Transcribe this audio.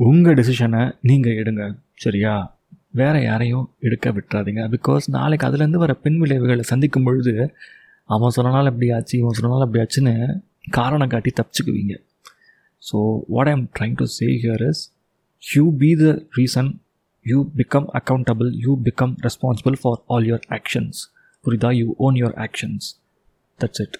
உங்கள் டெசிஷனை நீங்கள் எடுங்க. சரியா? வேறு யாரையும் எடுக்க விட்டுறாதீங்க. பிகாஸ் நாளைக்கு அதுலேருந்து வர பின் விளைவுகளை சந்திக்கும் பொழுது அவன் சொன்னனால இப்படி ஆச்சு இவன் சொன்னாலும் எப்படி ஆச்சுன்னு காரணம் காட்டி தப்பிச்சுக்குவீங்க. So what I'm trying to say here is you be the reason you become accountable you become responsible for all your actions புரிதா you own your actions that's it